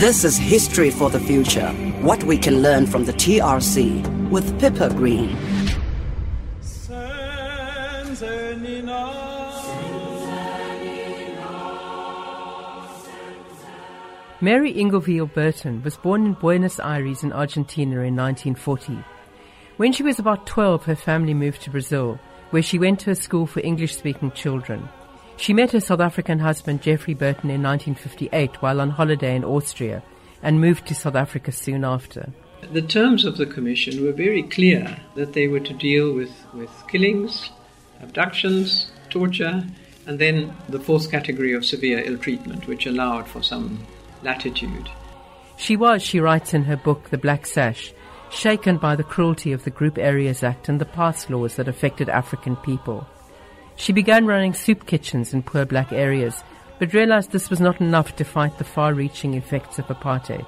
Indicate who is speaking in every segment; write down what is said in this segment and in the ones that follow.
Speaker 1: This is History for the Future. What we can learn from the TRC with Pippa Green.
Speaker 2: Mary Inglefield Burton was born in Buenos Aires in Argentina in 1940. When she was about 12, her family moved to Brazil, where she went to a school for English speaking children. She met her South African husband Geoffrey Burton in 1958 while on holiday in Austria and moved to South Africa soon after.
Speaker 3: The terms of the commission were very clear that they were to deal with, with killings, abductions, torture, and then the fourth category of severe ill treatment, which allowed for some latitude.
Speaker 2: She was, she writes in her book, The Black Sash, shaken by the cruelty of the Group Areas Act and the pass laws that affected African people. She began running soup kitchens in poor black areas, but realized this was not enough to fight the far reaching effects of apartheid.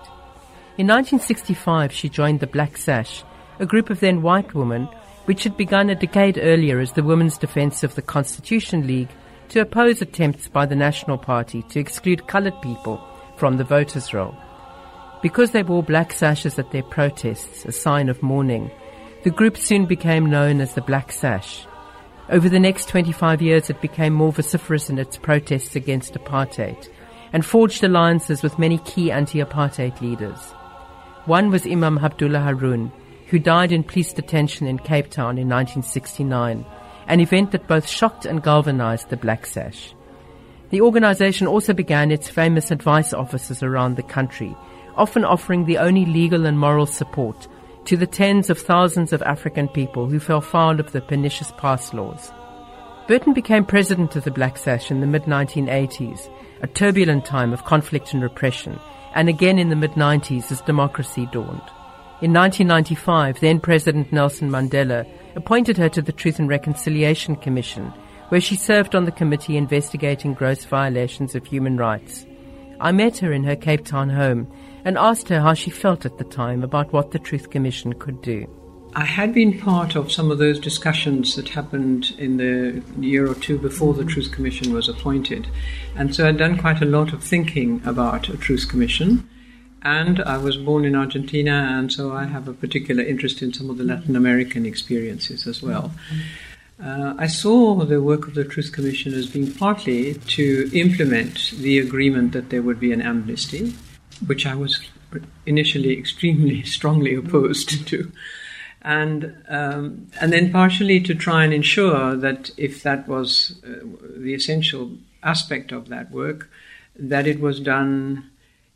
Speaker 2: In 1965, she joined the Black Sash, a group of then white women which had begun a decade earlier as the Women's Defense of the Constitution League to oppose attempts by the National Party to exclude colored people from the voters' roll. Because they wore black sashes at their protests, a sign of mourning, the group soon became known as the Black Sash. Over the next 25 years, it became more vociferous in its protests against apartheid and forged alliances with many key anti-apartheid leaders. One was Imam Abdullah Haroon, who died in police detention in Cape Town in 1969, an event that both shocked and galvanized the Black Sash. The organization also began its famous advice offices around the country, often offering the only legal and moral support to the tens of thousands of African people who fell foul of the pernicious pass laws. Burton became president of the Black Sash in the mid 1980s, a turbulent time of conflict and repression, and again in the mid 90s as democracy dawned. In 1995, then President Nelson Mandela appointed her to the Truth and Reconciliation Commission, where she served on the committee investigating gross violations of human rights. I met her in her Cape Town home and asked her how she felt at the time about what the Truth Commission could do.
Speaker 3: I had been part of some of those discussions that happened in the year or two before the Truth Commission was appointed. And so I'd done quite a lot of thinking about a Truth Commission. And I was born in Argentina, and so I have a particular interest in some of the Latin American experiences as well. Uh, I saw the work of the Truth Commission as being partly to implement the agreement that there would be an amnesty, which I was initially extremely strongly opposed to, and um, and then partially to try and ensure that if that was uh, the essential aspect of that work, that it was done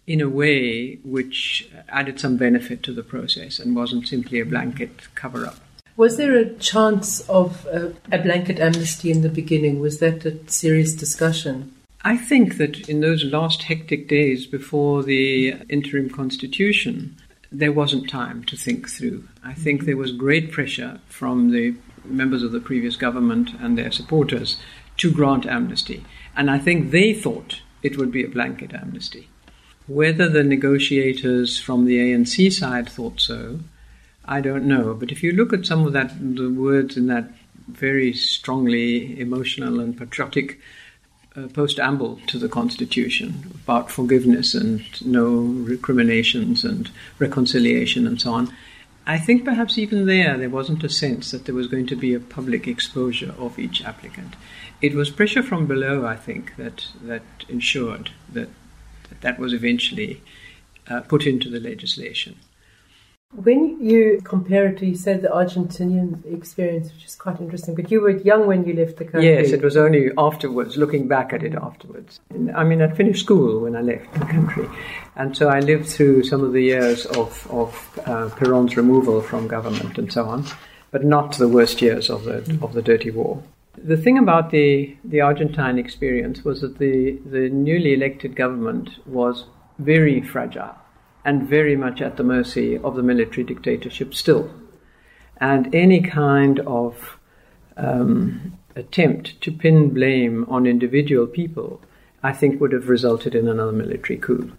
Speaker 3: in a way which added some benefit to the process and wasn't simply a blanket cover up.
Speaker 2: Was there a chance of a, a blanket amnesty in the beginning? Was that a serious discussion?
Speaker 3: I think that in those last hectic days before the interim constitution, there wasn't time to think through. I think there was great pressure from the members of the previous government and their supporters to grant amnesty. And I think they thought it would be a blanket amnesty. Whether the negotiators from the ANC side thought so, I don't know. But if you look at some of that, the words in that very strongly emotional and patriotic uh, post-amble to the Constitution about forgiveness and no recriminations and reconciliation and so on. I think perhaps even there, there wasn't a sense that there was going to be a public exposure of each applicant. It was pressure from below, I think, that, that ensured that that, was eventually uh, put into the legislation.
Speaker 2: When you compare it to, you said the Argentinian experience, which is quite interesting, but you were young when you left the country.
Speaker 3: Yes, it was only afterwards, looking back at it afterwards. I mean, I finished school when I left the country, and so I lived through some of the years of, of uh, Perón's removal from government and so on, but not the worst years of the, of the dirty war. The thing about the, the Argentine experience was that the, the newly elected government was very fragile and very much at the mercy of the military dictatorship still. And any kind of um, attempt to pin blame on individual people, I think, would have resulted in another military coup.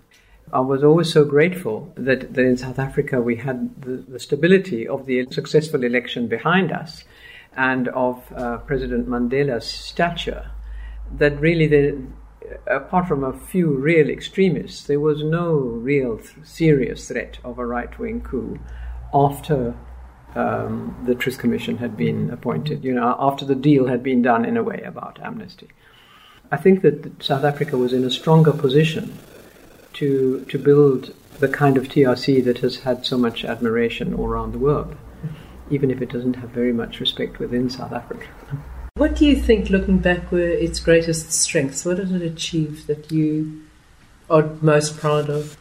Speaker 3: I was always so grateful that, that in South Africa we had the, the, stability of the successful election behind us and of uh, President Mandela's stature that really the, apart from a few real extremists, there was no real th- serious threat of a right wing coup after um, the Truth Commission had been appointed, you know, after the deal had been done in a way about amnesty. I think that South Africa was in a stronger position to, to build the kind of TRC that has had so much admiration all around the world, even if it doesn't have very much respect within South Africa.
Speaker 2: What do you think, looking back, were its greatest strengths? What did it achieve that you are most proud of?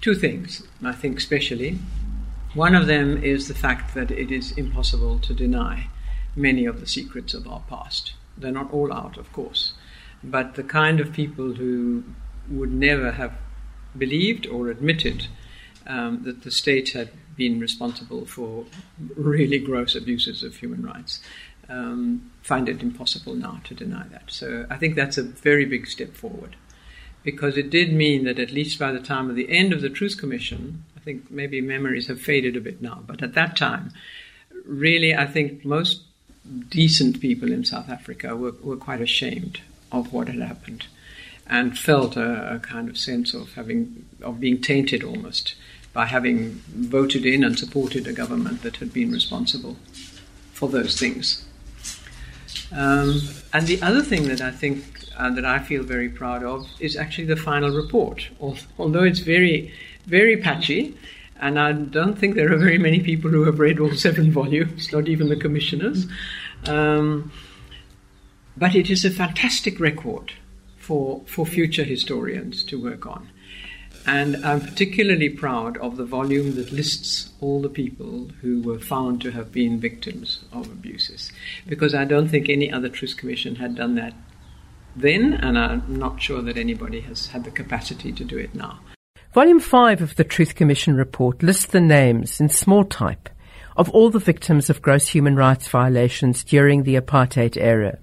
Speaker 3: Two things, I think, especially. One of them is the fact that it is impossible to deny many of the secrets of our past. They're not all out, of course, but the kind of people who would never have believed or admitted um, that the state had been responsible for really gross abuses of human rights um, find it impossible now to deny that. So I think that's a very big step forward because it did mean that at least by the time of the end of the Truth Commission, I think maybe memories have faded a bit now, but at that time, really, I think most decent people in South Africa were, were quite ashamed of what had happened and felt a, a kind of sense of having of being tainted almost by having voted in and supported a government that had been responsible for those things. Um, and the other thing that I think uh, that I feel very proud of is actually the final report. Although it's very, very patchy, and I don't think there are very many people who have read all seven volumes, not even the commissioners. Um, but it is a fantastic record for, for future historians to work on. And I'm particularly proud of the volume that lists all the people who were found to have been victims of abuses, because I don't think any other Truth Commission had done that then, and I'm not sure that anybody has had the capacity to do it now.
Speaker 2: Volume 5 of the Truth Commission report lists the names in small type of all the victims of gross human rights violations during the apartheid era.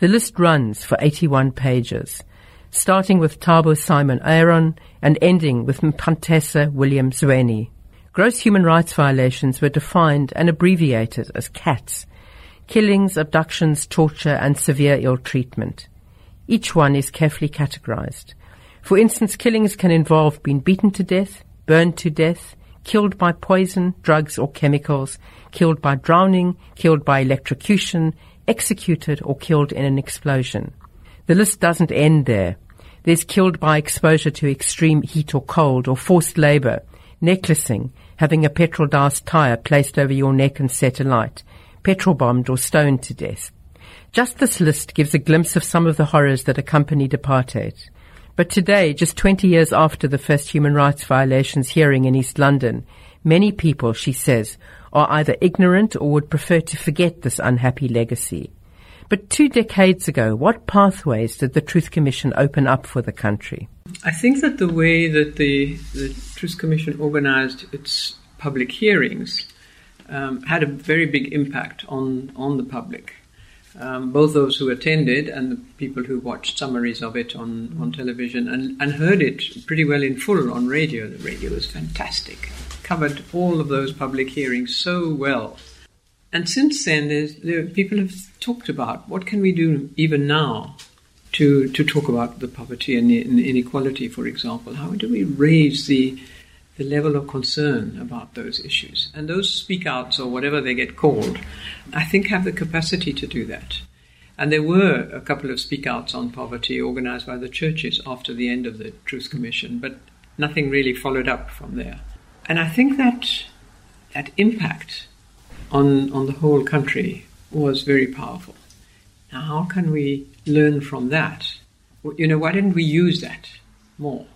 Speaker 2: The list runs for 81 pages, starting with Thabo Simon Aaron and ending with Mpantesa William Zweni. Gross human rights violations were defined and abbreviated as CATS, killings, abductions, torture, and severe ill treatment. Each one is carefully categorized. For instance, killings can involve being beaten to death, burned to death, killed by poison, drugs, or chemicals, killed by drowning, killed by electrocution, executed or killed in an explosion. The list doesn't end there. There's killed by exposure to extreme heat or cold or forced labor, necklacing, having a petrol doused tire placed over your neck and set alight, petrol bombed or stoned to death. Just this list gives a glimpse of some of the horrors that accompanied apartheid. But today, just 20 years after the first human rights violations hearing in East London, many people, she says, are either ignorant or would prefer to forget this unhappy legacy. But two decades ago, what pathways did the Truth Commission open up for the country?
Speaker 3: I think that the way that the, the Truth Commission organized its public hearings um, had a very big impact on, on the public. Um, both those who attended and the people who watched summaries of it on, on television and, and heard it pretty well in full on radio. The radio was fantastic covered all of those public hearings so well. And since then, there, people have talked about what can we do even now to, to talk about the poverty and inequality, for example. How do we raise the, the level of concern about those issues? And those speak outs, or whatever they get called, I think have the capacity to do that. And there were a couple of speak outs on poverty organized by the churches after the end of the Truth Commission, but nothing really followed up from there. And I think that that impact on, on the whole country was very powerful. Now, how can we learn from that? You know, why didn't we use that more?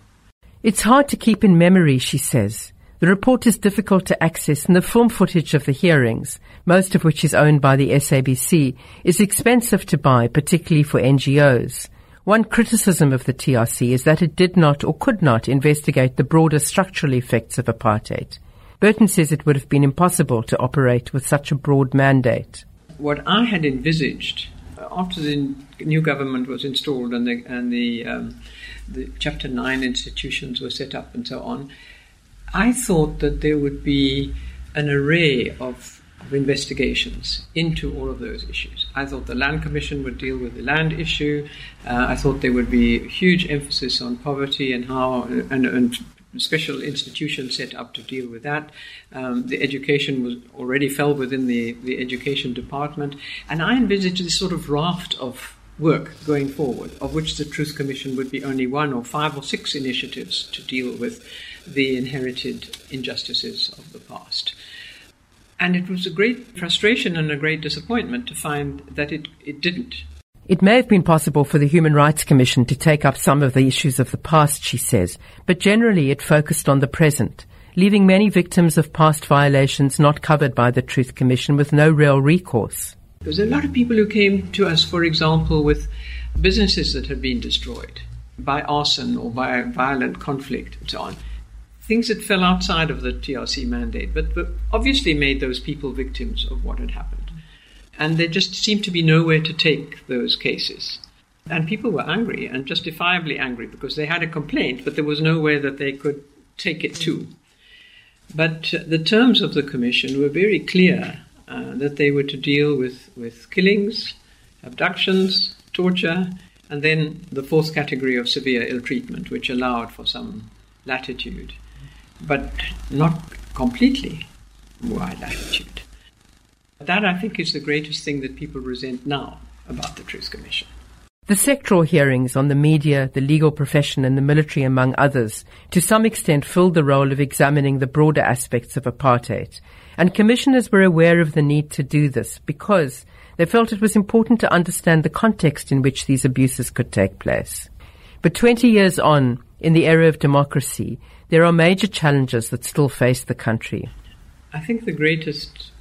Speaker 2: It's hard to keep in memory, she says. The report is difficult to access, and the film footage of the hearings, most of which is owned by the SABC, is expensive to buy, particularly for NGOs. One criticism of the TRC is that it did not or could not investigate the broader structural effects of apartheid. Burton says it would have been impossible to operate with such a broad mandate.
Speaker 3: What I had envisaged after the new government was installed and the, and the, um, the Chapter 9 institutions were set up and so on, I thought that there would be an array of of investigations into all of those issues. I thought the Land Commission would deal with the land issue. Uh, I thought there would be huge emphasis on poverty and how and, and special institutions set up to deal with that. Um, the education was already fell within the, the education department, and I envisaged this sort of raft of work going forward, of which the Truth Commission would be only one or five or six initiatives to deal with the inherited injustices of the past. And it was a great frustration and a great disappointment to find that it, it didn't.
Speaker 2: It may have been possible for the Human Rights Commission to take up some of the issues of the past, she says, but generally it focused on the present, leaving many victims of past violations not covered by the Truth Commission with no real recourse.
Speaker 3: There's a lot of people who came to us, for example, with businesses that had been destroyed by arson or by violent conflict and so on. Things that fell outside of the TRC mandate, but, but obviously made those people victims of what had happened and there just seemed to be nowhere to take those cases. And people were angry, and justifiably angry, because they had a complaint, but there was nowhere that they could take it to. But the terms of the commission were very clear uh, that they were to deal with, with killings, abductions, torture, and then the fourth category of severe ill treatment, which allowed for some latitude, but not completely wide latitude. That, I think, is the greatest thing that people resent now about the Truth Commission.
Speaker 2: The sectoral hearings on the media, the legal profession, and the military, among others, to some extent filled the role of examining the broader aspects of apartheid. And commissioners were aware of the need to do this because they felt it was important to understand the context in which these abuses could take place. But 20 years on, in the era of democracy, there are major challenges that still face the country.
Speaker 3: I think the greatest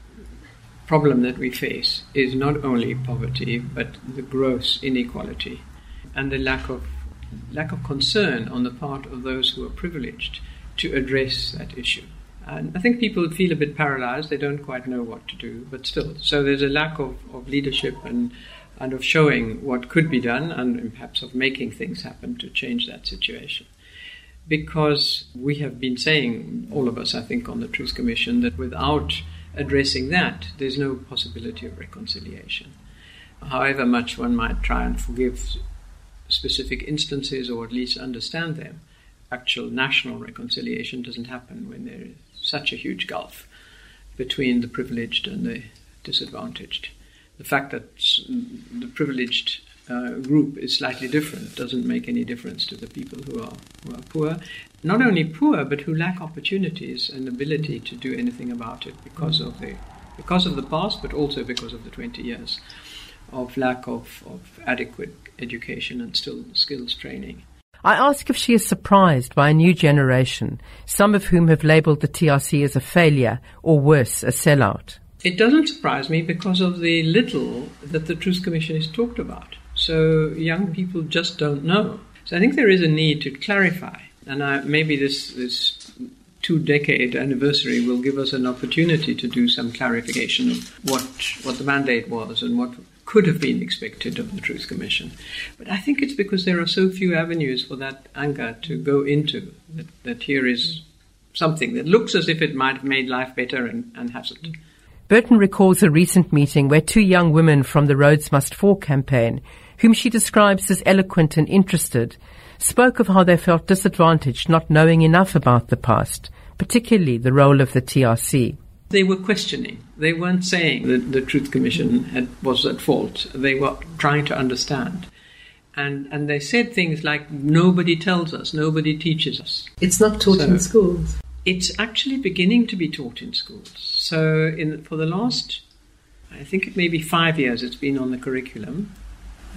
Speaker 3: problem that we face is not only poverty, but the gross inequality and the lack of lack of concern on the part of those who are privileged to address that issue. And I think people feel a bit paralyzed, they don't quite know what to do, but still. So there's a lack of, of leadership and, and of showing what could be done and perhaps of making things happen to change that situation. Because we have been saying, all of us, I think, on the Truth Commission, that without addressing that, there's no possibility of reconciliation. However much one might try and forgive specific instances or at least understand them, actual national reconciliation doesn't happen when there is such a huge gulf between the privileged and the disadvantaged. The fact that the privileged uh, group is slightly different doesn't make any difference to the people who are, who are poor. Not only poor, but who lack opportunities and ability to do anything about it because of the because of the past, but also because of the 20 years of lack of, of adequate education and still skills training.
Speaker 2: I ask if she is surprised by a new generation, some of whom have labelled the TRC as a failure or worse, a sellout.
Speaker 3: It doesn't surprise me because of the little that the Truth Commission has talked about. So young people just don't know. So I think there is a need to clarify, and I, maybe this this two decade anniversary will give us an opportunity to do some clarification of what what the mandate was and what could have been expected of the Truth Commission. But I think it's because there are so few avenues for that anger to go into that, that here is something that looks as if it might have made life better and, and hasn't.
Speaker 2: Burton recalls a recent meeting where two young women from the Rhodes Must Fall campaign whom she describes as eloquent and interested, spoke of how they felt disadvantaged not knowing enough about the past, particularly the role of the TRC.
Speaker 3: They were questioning. They weren't saying that the Truth Commission had, was at fault. They were trying to understand. And, and they said things like, nobody tells us, nobody teaches us.
Speaker 4: It's not taught so in schools.
Speaker 3: It's actually beginning to be taught in schools. So in, for the last, I think it may be five years, it's been on the curriculum.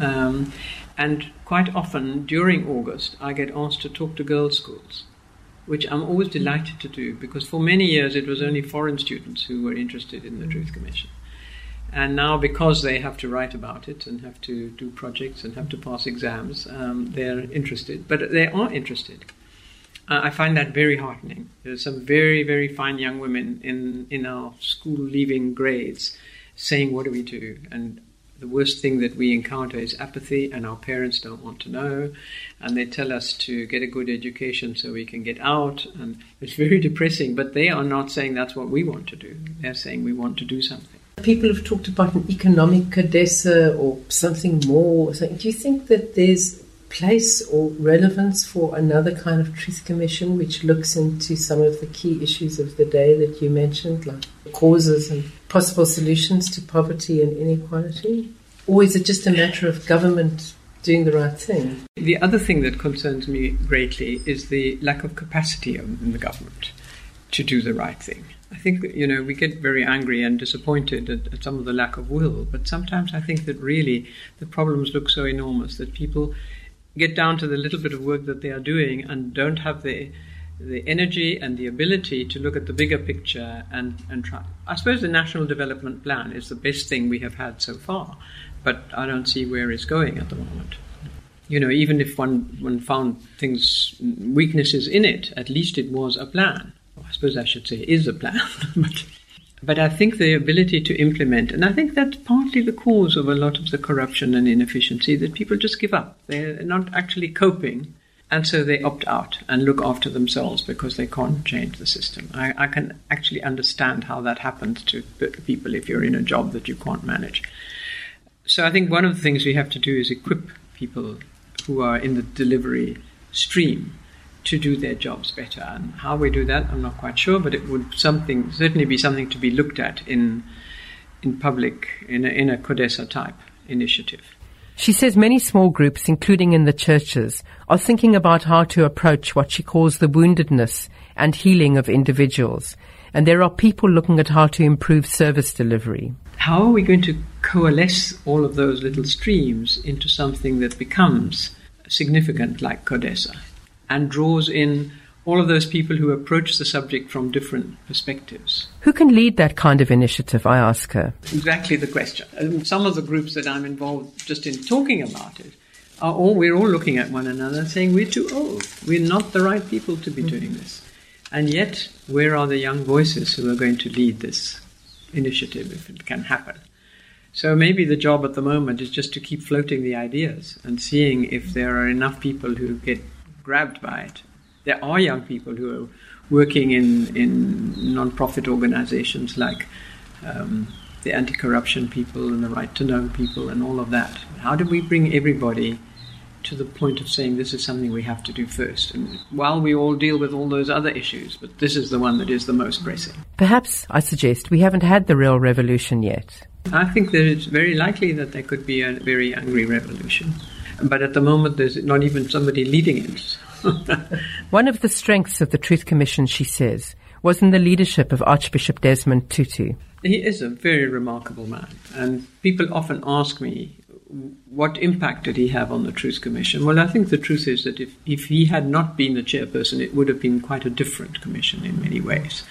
Speaker 3: Um, and quite often during August, I get asked to talk to girls' schools, which I'm always delighted to do because for many years it was only foreign students who were interested in the Truth Commission. And now, because they have to write about it and have to do projects and have to pass exams, um, they're interested. But they are interested. Uh, I find that very heartening. There's some very, very fine young women in, in our school leaving grades saying, What do we do? And the worst thing that we encounter is apathy, and our parents don't want to know, and they tell us to get a good education so we can get out, and it's very depressing. But they are not saying that's what we want to do. They're saying we want to do something.
Speaker 2: People have talked about an economic CODESA or something more. Do you think that there's place or relevance for another kind of truth commission which looks into some of the key issues of the day that you mentioned, like causes and possible solutions to poverty and inequality? Or is it just a matter of government doing the right thing?
Speaker 3: The other thing that concerns me greatly is the lack of capacity in the government to do the right thing. I think you know we get very angry and disappointed at, at, some of the lack of will, but sometimes I think that really the problems look so enormous that people get down to the little bit of work that they are doing and don't have the the energy and the ability to look at the bigger picture and, and try. I suppose the National Development Plan is the best thing we have had so far, but I don't see where it's going at the moment. You know, even if one, one found things, weaknesses in it, at least it was a plan. I suppose I should say is a plan, but but I think the ability to implement, and I think that's partly the cause of a lot of the corruption and inefficiency, that people just give up. They're not actually coping, and so they opt out and look after themselves because they can't change the system. I, I can actually understand how that happens to people if you're in a job that you can't manage. So I think one of the things we have to do is equip people who are in the delivery stream to do their jobs better. And how we do that, I'm not quite sure, but it would something certainly be something to be looked at in in public in a, in a CODESA type initiative.
Speaker 2: She says many small groups, including in the churches, are thinking about how to approach what she calls the woundedness and healing of individuals. And there are people looking at how to improve service delivery.
Speaker 3: How are we going to coalesce all of those little streams into something that becomes significant like CODESA? And draws in all of those people who approach the subject from different perspectives.
Speaker 2: Who can lead that kind of initiative, I ask her?
Speaker 3: Exactly the question. Um, some of the groups that I'm involved just in talking about it are all, we're all looking at one another and saying, we're too old. We're not the right people to be mm-hmm. doing this. And yet, where are the young voices who are going to lead this initiative if it can happen? So maybe the job at the moment is just to keep floating the ideas and seeing if there are enough people who get grabbed by it. There are young people who are working in, in non-profit organizations like um, the anti-corruption people and the right to know people and all of that. How do we bring everybody to the point of saying this is something we have to do first? And while we all deal with all those other issues, but this is the one that is the most pressing.
Speaker 2: Perhaps, I suggest, we haven't had the real revolution yet.
Speaker 3: I think that it's very likely that there could be a very angry revolution. But at the moment, there's not even somebody leading it.
Speaker 2: One of the strengths of the Truth Commission, she says, was in the leadership of Archbishop Desmond Tutu.
Speaker 3: He is a very remarkable man, and people often ask me, what impact did he have on the Truth Commission? Well, I think the truth is that if, if he had not been the chairperson, it would have been quite a different commission in many ways.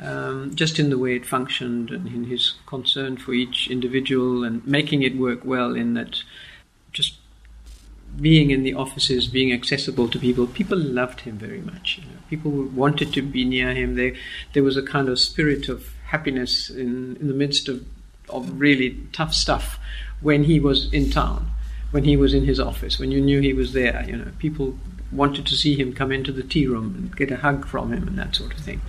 Speaker 3: Um, just in the way it functioned and in his concern for each individual and making it work well, in that just being in the offices, being accessible to people, people loved him very much. You know. People wanted to be near him. They, there was a kind of spirit of happiness in, in the midst of, of really tough stuff when he was in town, when he was in his office, when you knew he was there. You know, people wanted to see him come into the tea room and get a hug from him and that sort of thing.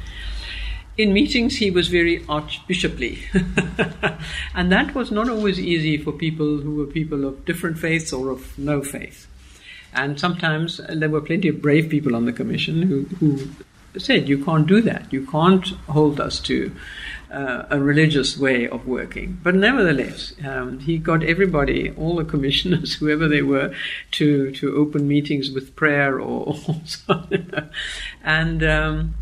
Speaker 3: In meetings, he was very archbishoply. and that was not always easy for people who were people of different faiths or of no faith. And sometimes there were plenty of brave people on the commission who, who said, You can't do that. You can't hold us to uh, a religious way of working. But nevertheless, um, he got everybody, all the commissioners, whoever they were, to, to open meetings with prayer or, or so. and. Um,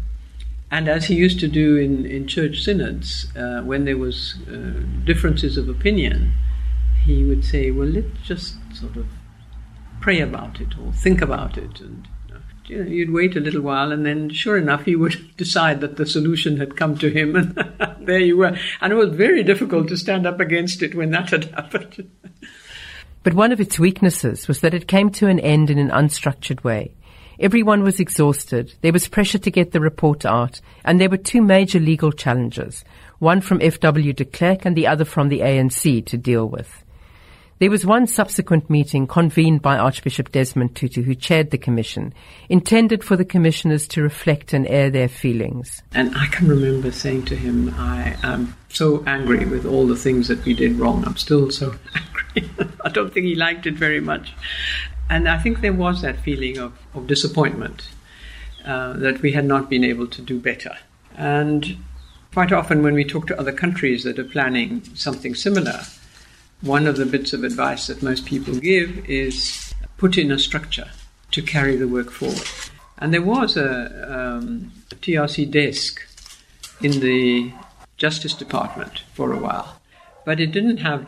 Speaker 3: and as he used to do in, in church synods, uh, when there was uh, differences of opinion, he would say, "Well, let's just sort of pray about it or think about it." And you know, you'd wait a little while, and then, sure enough, he would decide that the solution had come to him, and there you were. And it was very difficult to stand up against it when that had happened.
Speaker 2: but one of its weaknesses was that it came to an end in an unstructured way. Everyone was exhausted. There was pressure to get the report out, and there were two major legal challenges, one from F.W. de Klerk and the other from the ANC to deal with. There was one subsequent meeting convened by Archbishop Desmond Tutu, who chaired the commission, intended for the commissioners to reflect and air their feelings.
Speaker 3: And I can remember saying to him, I am so angry with all the things that we did wrong. I'm still so angry. I don't think he liked it very much. And I think there was that feeling of, of disappointment uh, that we had not been able to do better. And quite often, when we talk to other countries that are planning something similar, one of the bits of advice that most people give is put in a structure to carry the work forward. And there was a, um, a TRC desk in the Justice Department for a while, but it didn't have.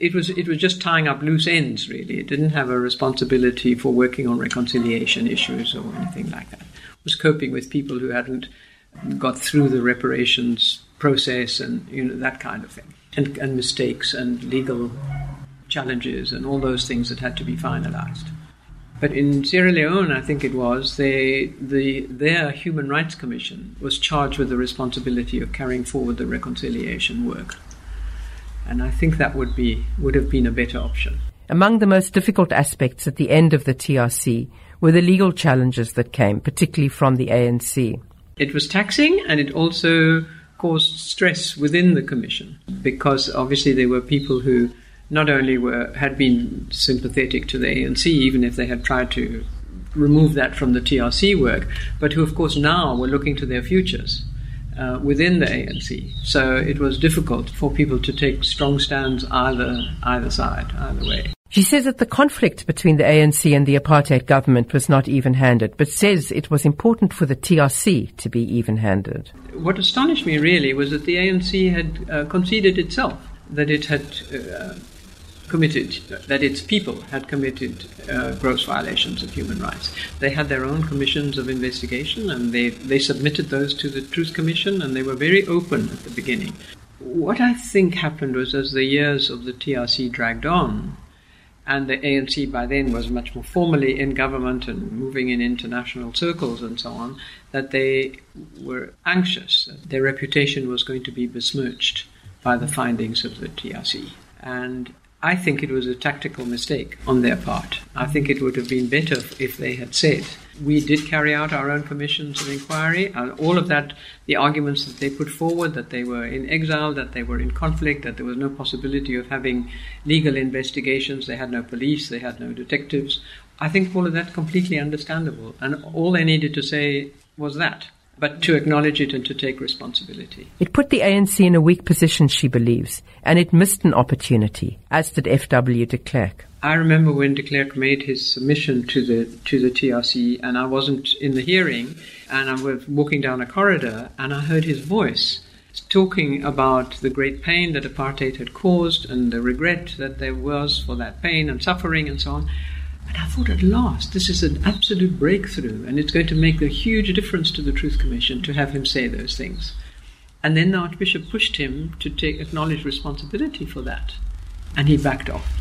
Speaker 3: It was it was just tying up loose ends. Really, it didn't have a responsibility for working on reconciliation issues or anything like that. It was coping with people who hadn't got through the reparations process and you know that kind of thing and, and mistakes and legal challenges and all those things that had to be finalized. But in Sierra Leone, I think it was, they, the, their Human Rights Commission was charged with the responsibility of carrying forward the reconciliation work. And I think that would, be, would have been a better option.
Speaker 2: Among the most difficult aspects at the end of the TRC were the legal challenges that came, particularly from the ANC.
Speaker 3: It was taxing and it also caused stress within the commission because obviously there were people who not only were had been sympathetic to the ANC, even if they had tried to remove that from the TRC work, but who of course now were looking to their futures. Uh, within the ANC, so it was difficult for people to take strong stands either either side, either way.
Speaker 2: She says that the conflict between the ANC and the apartheid government was not even handed, but says it was important for the TRC to be even handed.
Speaker 3: What astonished me really was that the ANC had uh, conceded itself that it had uh, committed, that its people had committed uh, gross violations of human rights. They had their own commissions of investigation and they, they submitted those to the Truth Commission and they were very open at the beginning. What I think happened was as the years of the TRC dragged on, and the ANC by then was much more formally in government and moving in international circles and so on, that they were anxious that their reputation was going to be besmirched by the findings of the TRC. And I think it was a tactical mistake on their part. I think it would have been better if they had said, we did carry out our own commissions of inquiry, and all of that, the arguments that they put forward, that they were in exile, that they were in conflict, that there was no possibility of having legal investigations, they had no police, they had no detectives. I think all of that completely understandable, and all they needed to say was that but to acknowledge it and to take responsibility.
Speaker 2: It put the ANC in a weak position, she believes, and it missed an opportunity, as did F.W. de Klerk.
Speaker 3: I remember when de Klerk made his submission to the to the TRC, and I wasn't in the hearing, and I was walking down a corridor, and I heard his voice talking about the great pain that apartheid had caused and the regret that there was for that pain and suffering and so on. And I thought, at last, this is an absolute breakthrough, and it's going to make a huge difference to the Truth Commission to have him say those things. And then the Archbishop pushed him to take acknowledge responsibility for that, and he backed off.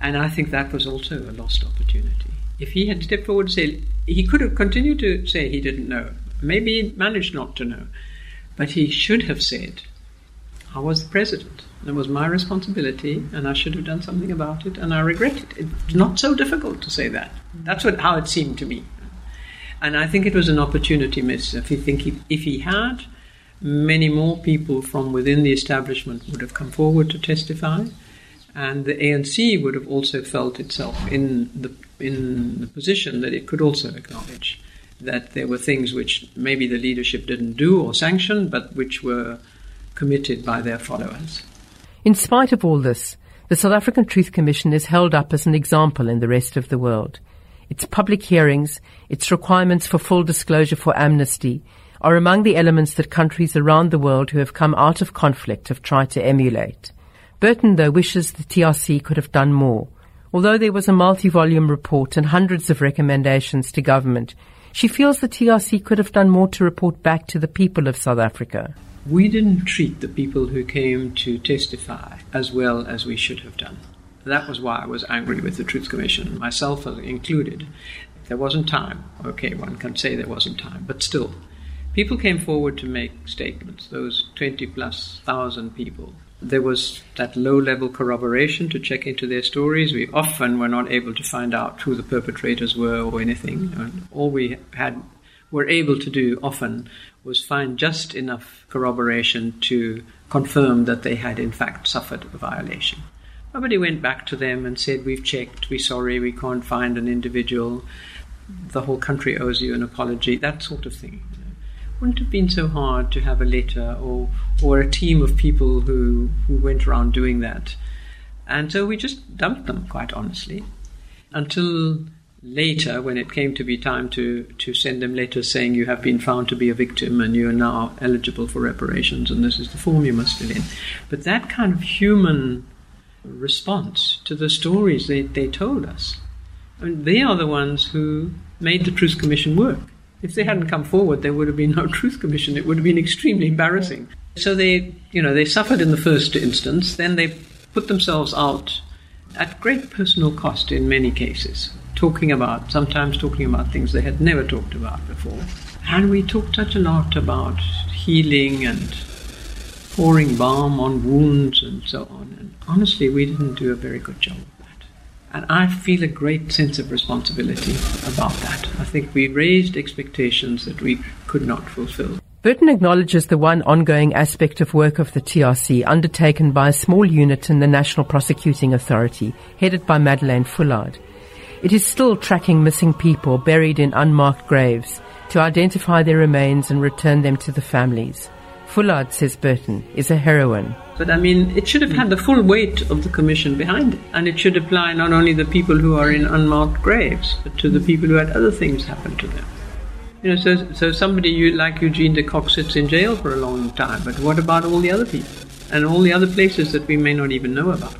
Speaker 3: And I think that was also a lost opportunity. If he had stepped forward and said, he could have continued to say he didn't know. Maybe he managed not to know. But he should have said, I was the president. It was my responsibility, and I should have done something about it, and I regret it. It's not so difficult to say that. That's what, how it seemed to me. And I think it was an opportunity missed. If, you think he, if he had, many more people from within the establishment would have come forward to testify, and the ANC would have also felt itself in the, in the position that it could also acknowledge that there were things which maybe the leadership didn't do or sanction, but which were committed by their followers.
Speaker 2: In spite of all this, the South African Truth Commission is held up as an example in the rest of the world. Its public hearings, its requirements for full disclosure for amnesty, are among the elements that countries around the world who have come out of conflict have tried to emulate. Burton, though, wishes the TRC could have done more. Although there was a multi-volume report and hundreds of recommendations to government, she feels the TRC could have done more to report back to the people of South Africa
Speaker 3: we didn't treat the people who came to testify as well as we should have done. That was why I was angry with the Truth Commission, myself included. There wasn't time. Okay, one can say there wasn't time, but still, people came forward to make statements, those 20 plus thousand people. There was that low level corroboration to check into their stories. We often were not able to find out who the perpetrators were or anything. And all we had were able to do often was find just enough corroboration to confirm that they had in fact suffered a violation. Nobody went back to them and said, We've checked, we're sorry, we can't find an individual, the whole country owes you an apology, that sort of thing. Wouldn't have been so hard to have a letter or or a team of people who who went around doing that. And so we just dumped them, quite honestly, until later when it came to be time to, to send them letters saying you have been found to be a victim and you are now eligible for reparations and this is the form you must fill in. But that kind of human response to the stories they, they told us, I mean, they are the ones who made the Truth Commission work. If they hadn't come forward, there would have been no truth commission. It would have been extremely embarrassing. So they, you know, they suffered in the first instance. Then they put themselves out at great personal cost in many cases, talking about, sometimes talking about things they had never talked about before. And we talked such a lot about healing and pouring balm on wounds and so on. And honestly, we didn't do a very good job. Of that. And I feel a great sense of responsibility about that. I think we raised expectations that we could not fulfill.
Speaker 2: Burton acknowledges the one ongoing aspect of work of the TRC undertaken by a small unit in the National Prosecuting Authority, headed by Madeleine Fullard. It is still tracking missing people buried in unmarked graves to identify their remains and return them to the families. Fullard, says Burton, is a heroine.
Speaker 3: But I mean, it should have had the full weight of the commission behind it. And it should apply not only to the people who are in unmarked graves, but to the people who had other things happen to them. You know, so, so somebody you, like Eugene de Kock sits in jail for a long time, but what about all the other people? And all the other places that we may not even know about?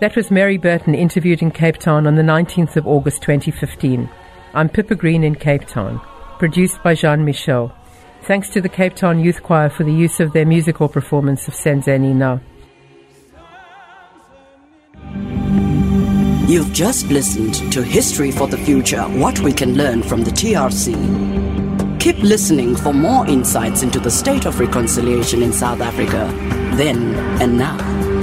Speaker 2: That was Mary Burton interviewed in Cape Town on the 19th of August 2015. I'm Pippa Green in Cape Town. Produced by Jean Michel. Thanks to the Cape Town Youth Choir for the use of their musical performance of Senzeni Na.
Speaker 1: You've just listened to History for the Future What We Can Learn from the TRC. Keep listening for more insights into the state of reconciliation in South Africa, then and now.